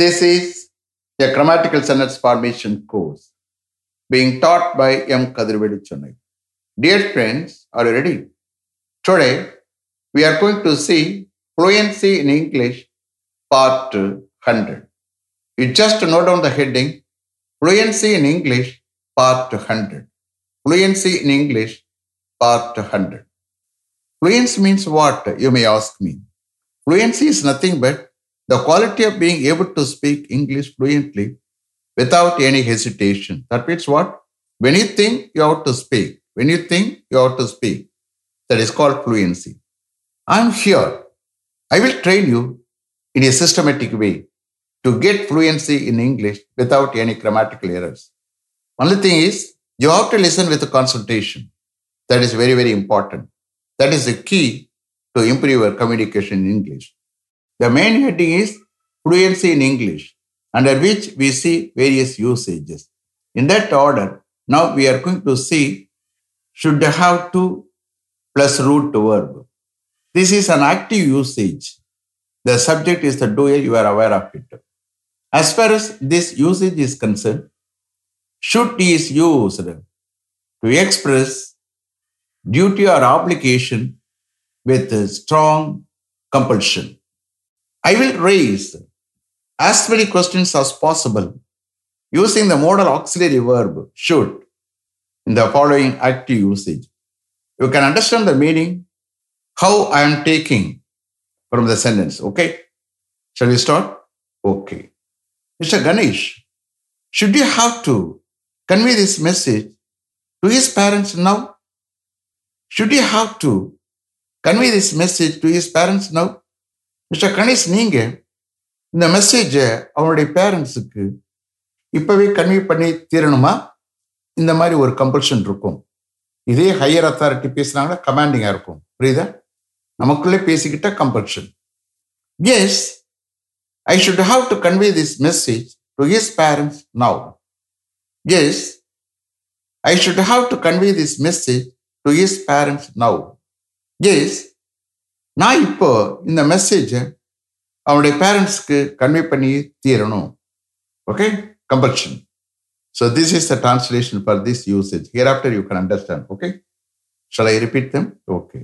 This is a grammatical sentence formation course being taught by M. Kadirvedi Chennai. Dear friends, are you ready? Today, we are going to see fluency in English part 100. You just note down the heading Fluency in English part 100. Fluency in English part 100. Fluency means what? You may ask me. Fluency is nothing but the quality of being able to speak English fluently without any hesitation. That means what? When you think you have to speak, when you think you have to speak, that is called fluency. I'm here. I will train you in a systematic way to get fluency in English without any grammatical errors. Only thing is, you have to listen with concentration. That is very, very important. That is the key to improve your communication in English. The main heading is fluency in English, under which we see various usages. In that order, now we are going to see should have to plus root verb. This is an active usage. The subject is the doer, you are aware of it. As far as this usage is concerned, should is used to express duty or obligation with strong compulsion. I will raise as many questions as possible using the modal auxiliary verb should in the following active usage. You can understand the meaning, how I am taking from the sentence. Okay? Shall we start? Okay. Mr. Ganesh, should you have to convey this message to his parents now? Should you have to convey this message to his parents now? Mister Ganesh நீங்க இந்த மெசேஜை அவனுடைய பேரண்ட்ஸுக்கு இப்பவே convey பண்ணி தீரணுமா? இந்த மாதிரி ஒரு கம்பல்ஷன் இருக்கும். இதே ஹையர் அத்தாரிட்டி பேசுனாங்கன்னா கமாண்டிங்கா இருக்கும். புரியுதா? நமக்குள்ளே பேசிக்கிட்ட compulsion as I should have to convey this message to his parents now as I should have to convey this message to his parents now as நான் இப்போ இந்த மெசேஜை அவனுடைய பேரண்ட்ஸ்க்கு கன்வே பண்ணி தீரணும் okay compulsion so this is the translation for this usage here after you can understand okay shall I repeat them okay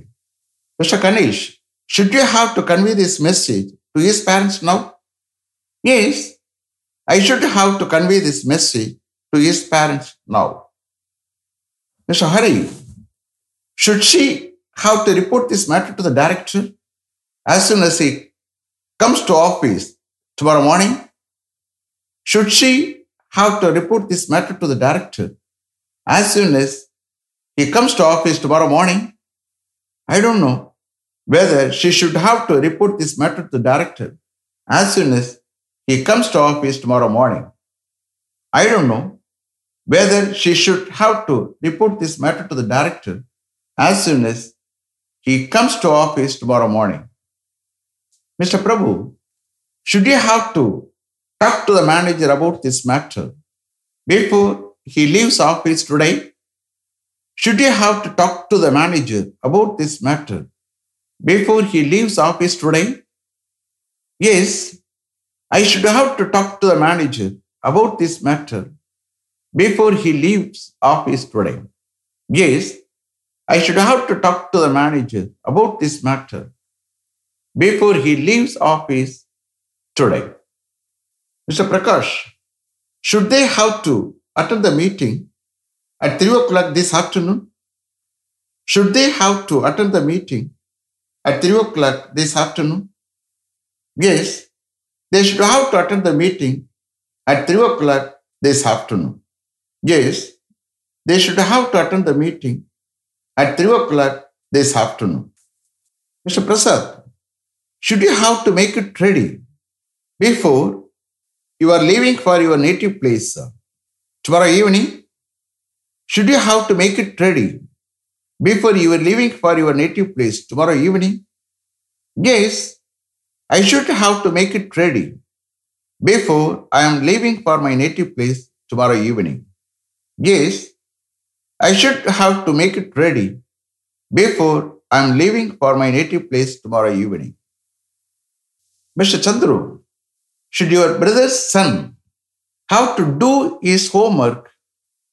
mister Ganesh should you have to convey this message to his parents now S I should have to convey this message to his parents now Mr. Hari, should she have to report this matter to the director as soon as he comes to office tomorrow morning? Should she have to report this matter to the director as soon as he comes to office tomorrow morning? I don't know whether she should have to report this matter to the director as soon as he comes to office tomorrow morning. I don't know whether she should have to report this matter to the director as soon as he comes to office tomorrow morning. Mr. Prabhu, should you have to talk to the manager about this matter before he leaves office today? Should you have to talk to the manager about this matter before he leaves office today? Yes, I should have to talk to the manager about this matter before he leaves office today. Yes, I should have to talk to the manager about this matter before he leaves office today. Mr. Prakash, should they have to attend the meeting at 3 o'clock this afternoon? Should they have to attend the meeting at 3 o'clock this afternoon? Yes, they should have to attend the meeting at 3 o'clock this afternoon. Yes, they should have to attend the meeting at 3 o'clock this afternoon. Mr. Prasad, should you have to make it ready before you are leaving for your native place tomorrow evening? Should you have to make it ready before you are leaving for your native place tomorrow evening? Yes, I should have to make it ready before I am leaving for my native place tomorrow evening. Yes, I should have to make it ready before I am leaving for my native place tomorrow evening. Mr. Chandru, should your brother's son have to do his homework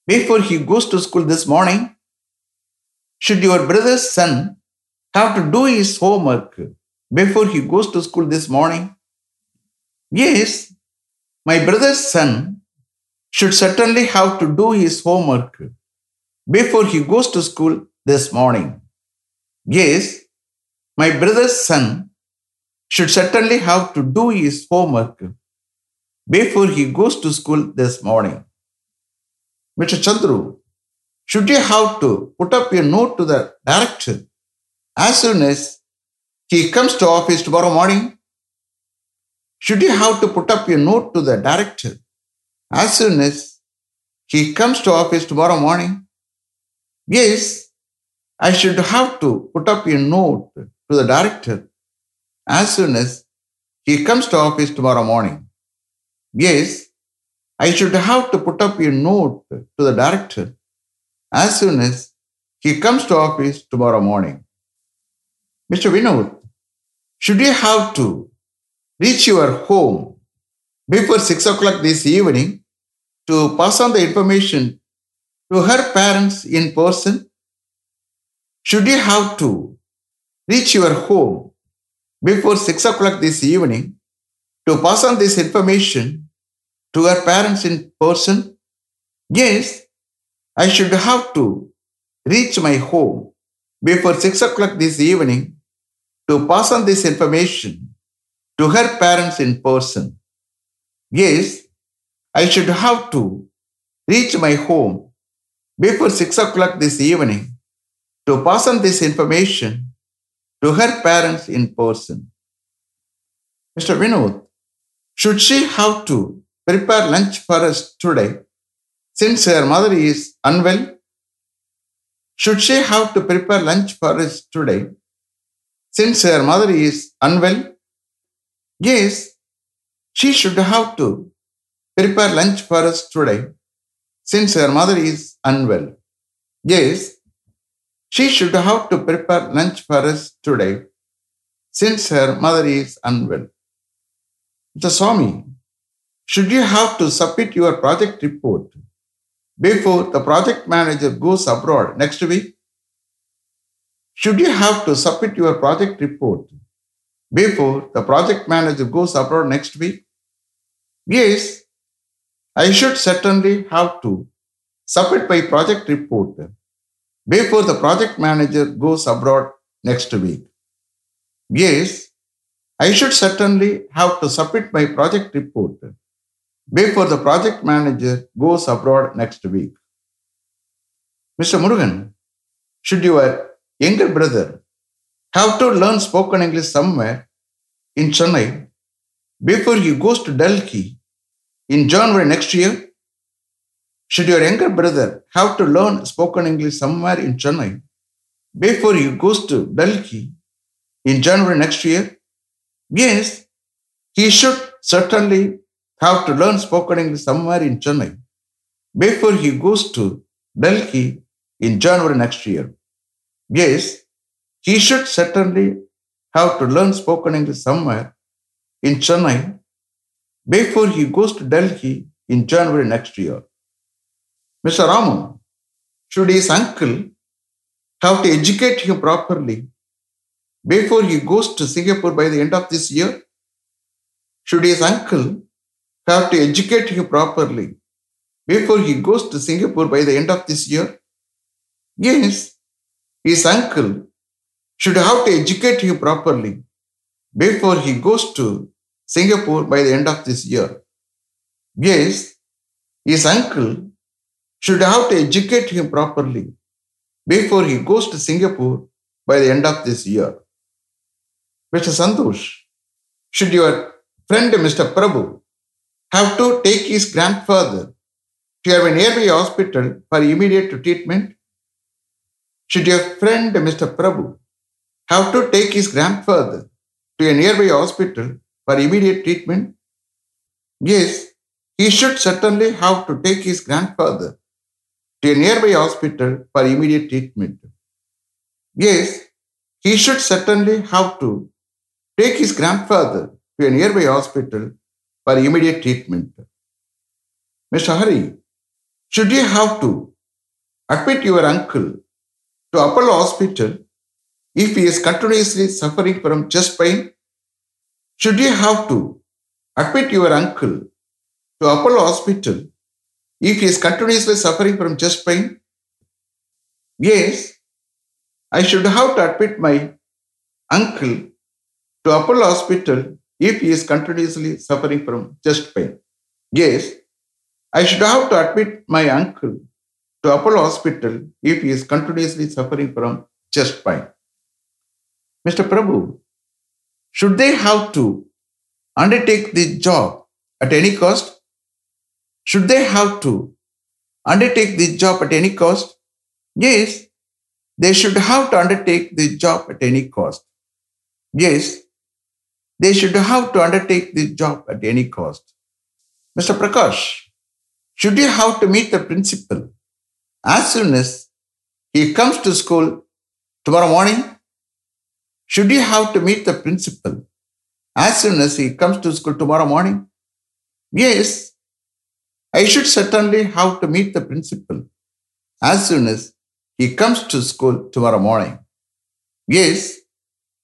before he goes to school this morning? Should your brother's son have to do his homework before he goes to school this morning? Yes, my brother's son should certainly have to do his homework before he goes to school this morning. Yes, my brother's son should certainly have to do his homework before he goes to school this morning. Mr. Chandru, should you have to put up your note to the director as soon as he comes to office tomorrow morning? Should you have to put up your note to the director as soon as he comes to office tomorrow morning? Yes, I should have to put up a note to the director as soon as he comes to office tomorrow morning. Yes, I should have to put up a note to the director as soon as he comes to office tomorrow morning. Mr. Vinod, should you have to reach your home before 6 o'clock this evening to pass on the information to her parents in person? Should you have to reach your home before 6 o'clock this evening to pass on this information to her parents in person? Yes, I should have to reach my home before 6 o'clock this evening to pass on this information to her parents in person. Yes, I should have to reach my home before 6 o'clock this evening to pass on this information to her parents in person. Mr. Vinod, should she have to prepare lunch for us today since her mother is unwell? Should she have to prepare lunch for us today since her mother is unwell? Yes, she should have to prepare lunch for us today since her mother is unwell. Yes, she should have to prepare lunch for us today since her mother is unwell. The Swami, should you have to submit your project report before the project manager goes abroad next week? Should you have to submit your project report before the project manager goes abroad next week? Yes, I should certainly have to submit my project report before the project manager goes abroad next week. Yes, I should certainly have to submit my project report before the project manager goes abroad next week. Mr. Murugan, should your younger brother have to learn spoken English somewhere in Chennai before he goes to Delhi in January next year? Should your younger brother have to learn spoken English somewhere in Chennai before he goes to Delhi in January next year? Yes, he should certainly have to learn spoken English somewhere in Chennai before he goes to Delhi in January next year. Yes, he should certainly have to learn spoken English somewhere in Chennai before he goes to Delhi in January next year. Mr. Ramu, should his uncle have to educate him properly before he goes to Singapore by the end of this year? Should his uncle have to educate him properly before he goes to Singapore by the end of this year? Yes, his uncle should have to educate him properly before he goes to Singapore by the end of this year. Yes, his uncle should have to educate him properly before he goes to Singapore by the end of this year. Mr. Santosh, should your friend Mr. Prabhu have to take his grandfather to have a nearby hospital for immediate treatment? Should your friend Mr. Prabhu have to take his grandfather to a nearby hospital for immediate treatment? Yes, he should certainly have to take his grandfather to a nearby hospital for immediate treatment. Yes, he should certainly have to take his grandfather to a nearby hospital for immediate treatment. Mr. Hari, should you have to admit your uncle to Apollo Hospital if he is continuously suffering from chest pain? Should you have to admit your uncle to Apollo Hospital if he is continuously suffering from chest pain? Yes, I should have to admit my uncle to Apollo Hospital if he is continuously suffering from chest pain. Yes, I should have to admit my uncle to Apollo Hospital if he is continuously suffering from chest pain. Mr. Prabhu, should they have to undertake the job at any cost? Should they have to undertake the job at any cost? Yes, they should have to undertake the job at any cost. Yes, they should have to undertake the job at any cost. Mr. Prakash, should you have to meet the principal as soon as he comes to school tomorrow morning? Should you have to meet the principal as soon as he comes to school tomorrow morning? Yes, I should certainly have to meet the principal as soon as he comes to school tomorrow morning. Yes,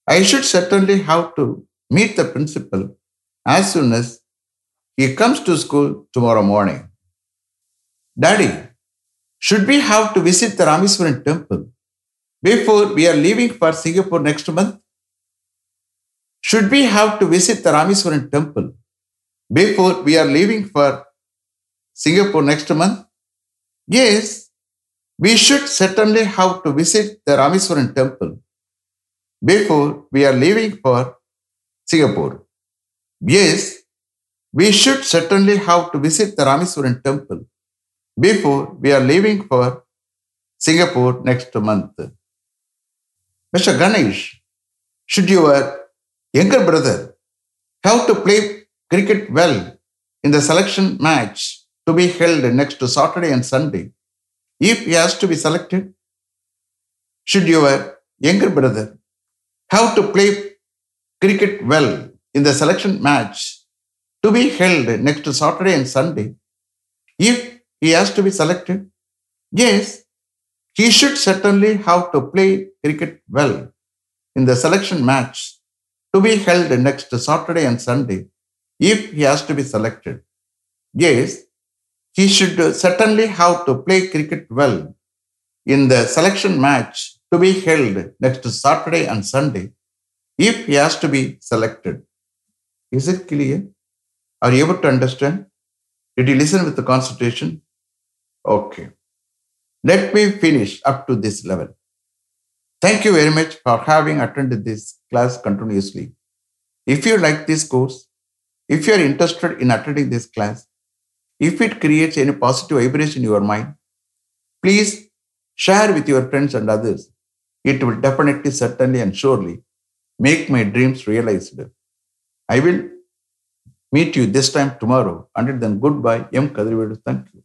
I should certainly have to meet the principal as soon as he comes to school tomorrow morning. Daddy, should we have to visit the Rameswaram temple before we are leaving for Singapore next month? Should we have to visit the Rameswaram temple before we are leaving for Singapore next month? Yes, we should certainly have to visit the Rameswaram temple before we are leaving for Singapore. Yes, we should certainly have to visit the Rameswaram temple before we are leaving for Singapore next month. Mr. Ganesh, should your younger brother have to play cricket well in the selection match to be held next Saturday and Sunday if he has to be selected? Should your younger brother have to play cricket well in the selection match to be held next Saturday and Sunday if he has to be selected? Yes, he should certainly have to play cricket well in the selection match to be held next Saturday and Sunday if he has to be selected. Yes, he should certainly have to play cricket well in the selection match to be held next Saturday and Sunday if he has to be selected. Is it clear? Are you able to understand? Did you listen with the concentration? Okay. Let me finish up to this level. Thank you very much for having attended this class continuously. If you like this course, if you are interested in attending this class, if it creates any positive vibration in your mind, please share with your friends and others. It will definitely, certainly, and surely make my dreams realized. I will meet you this time tomorrow. Until then, goodbye. M. Kadrivedu. Thank you.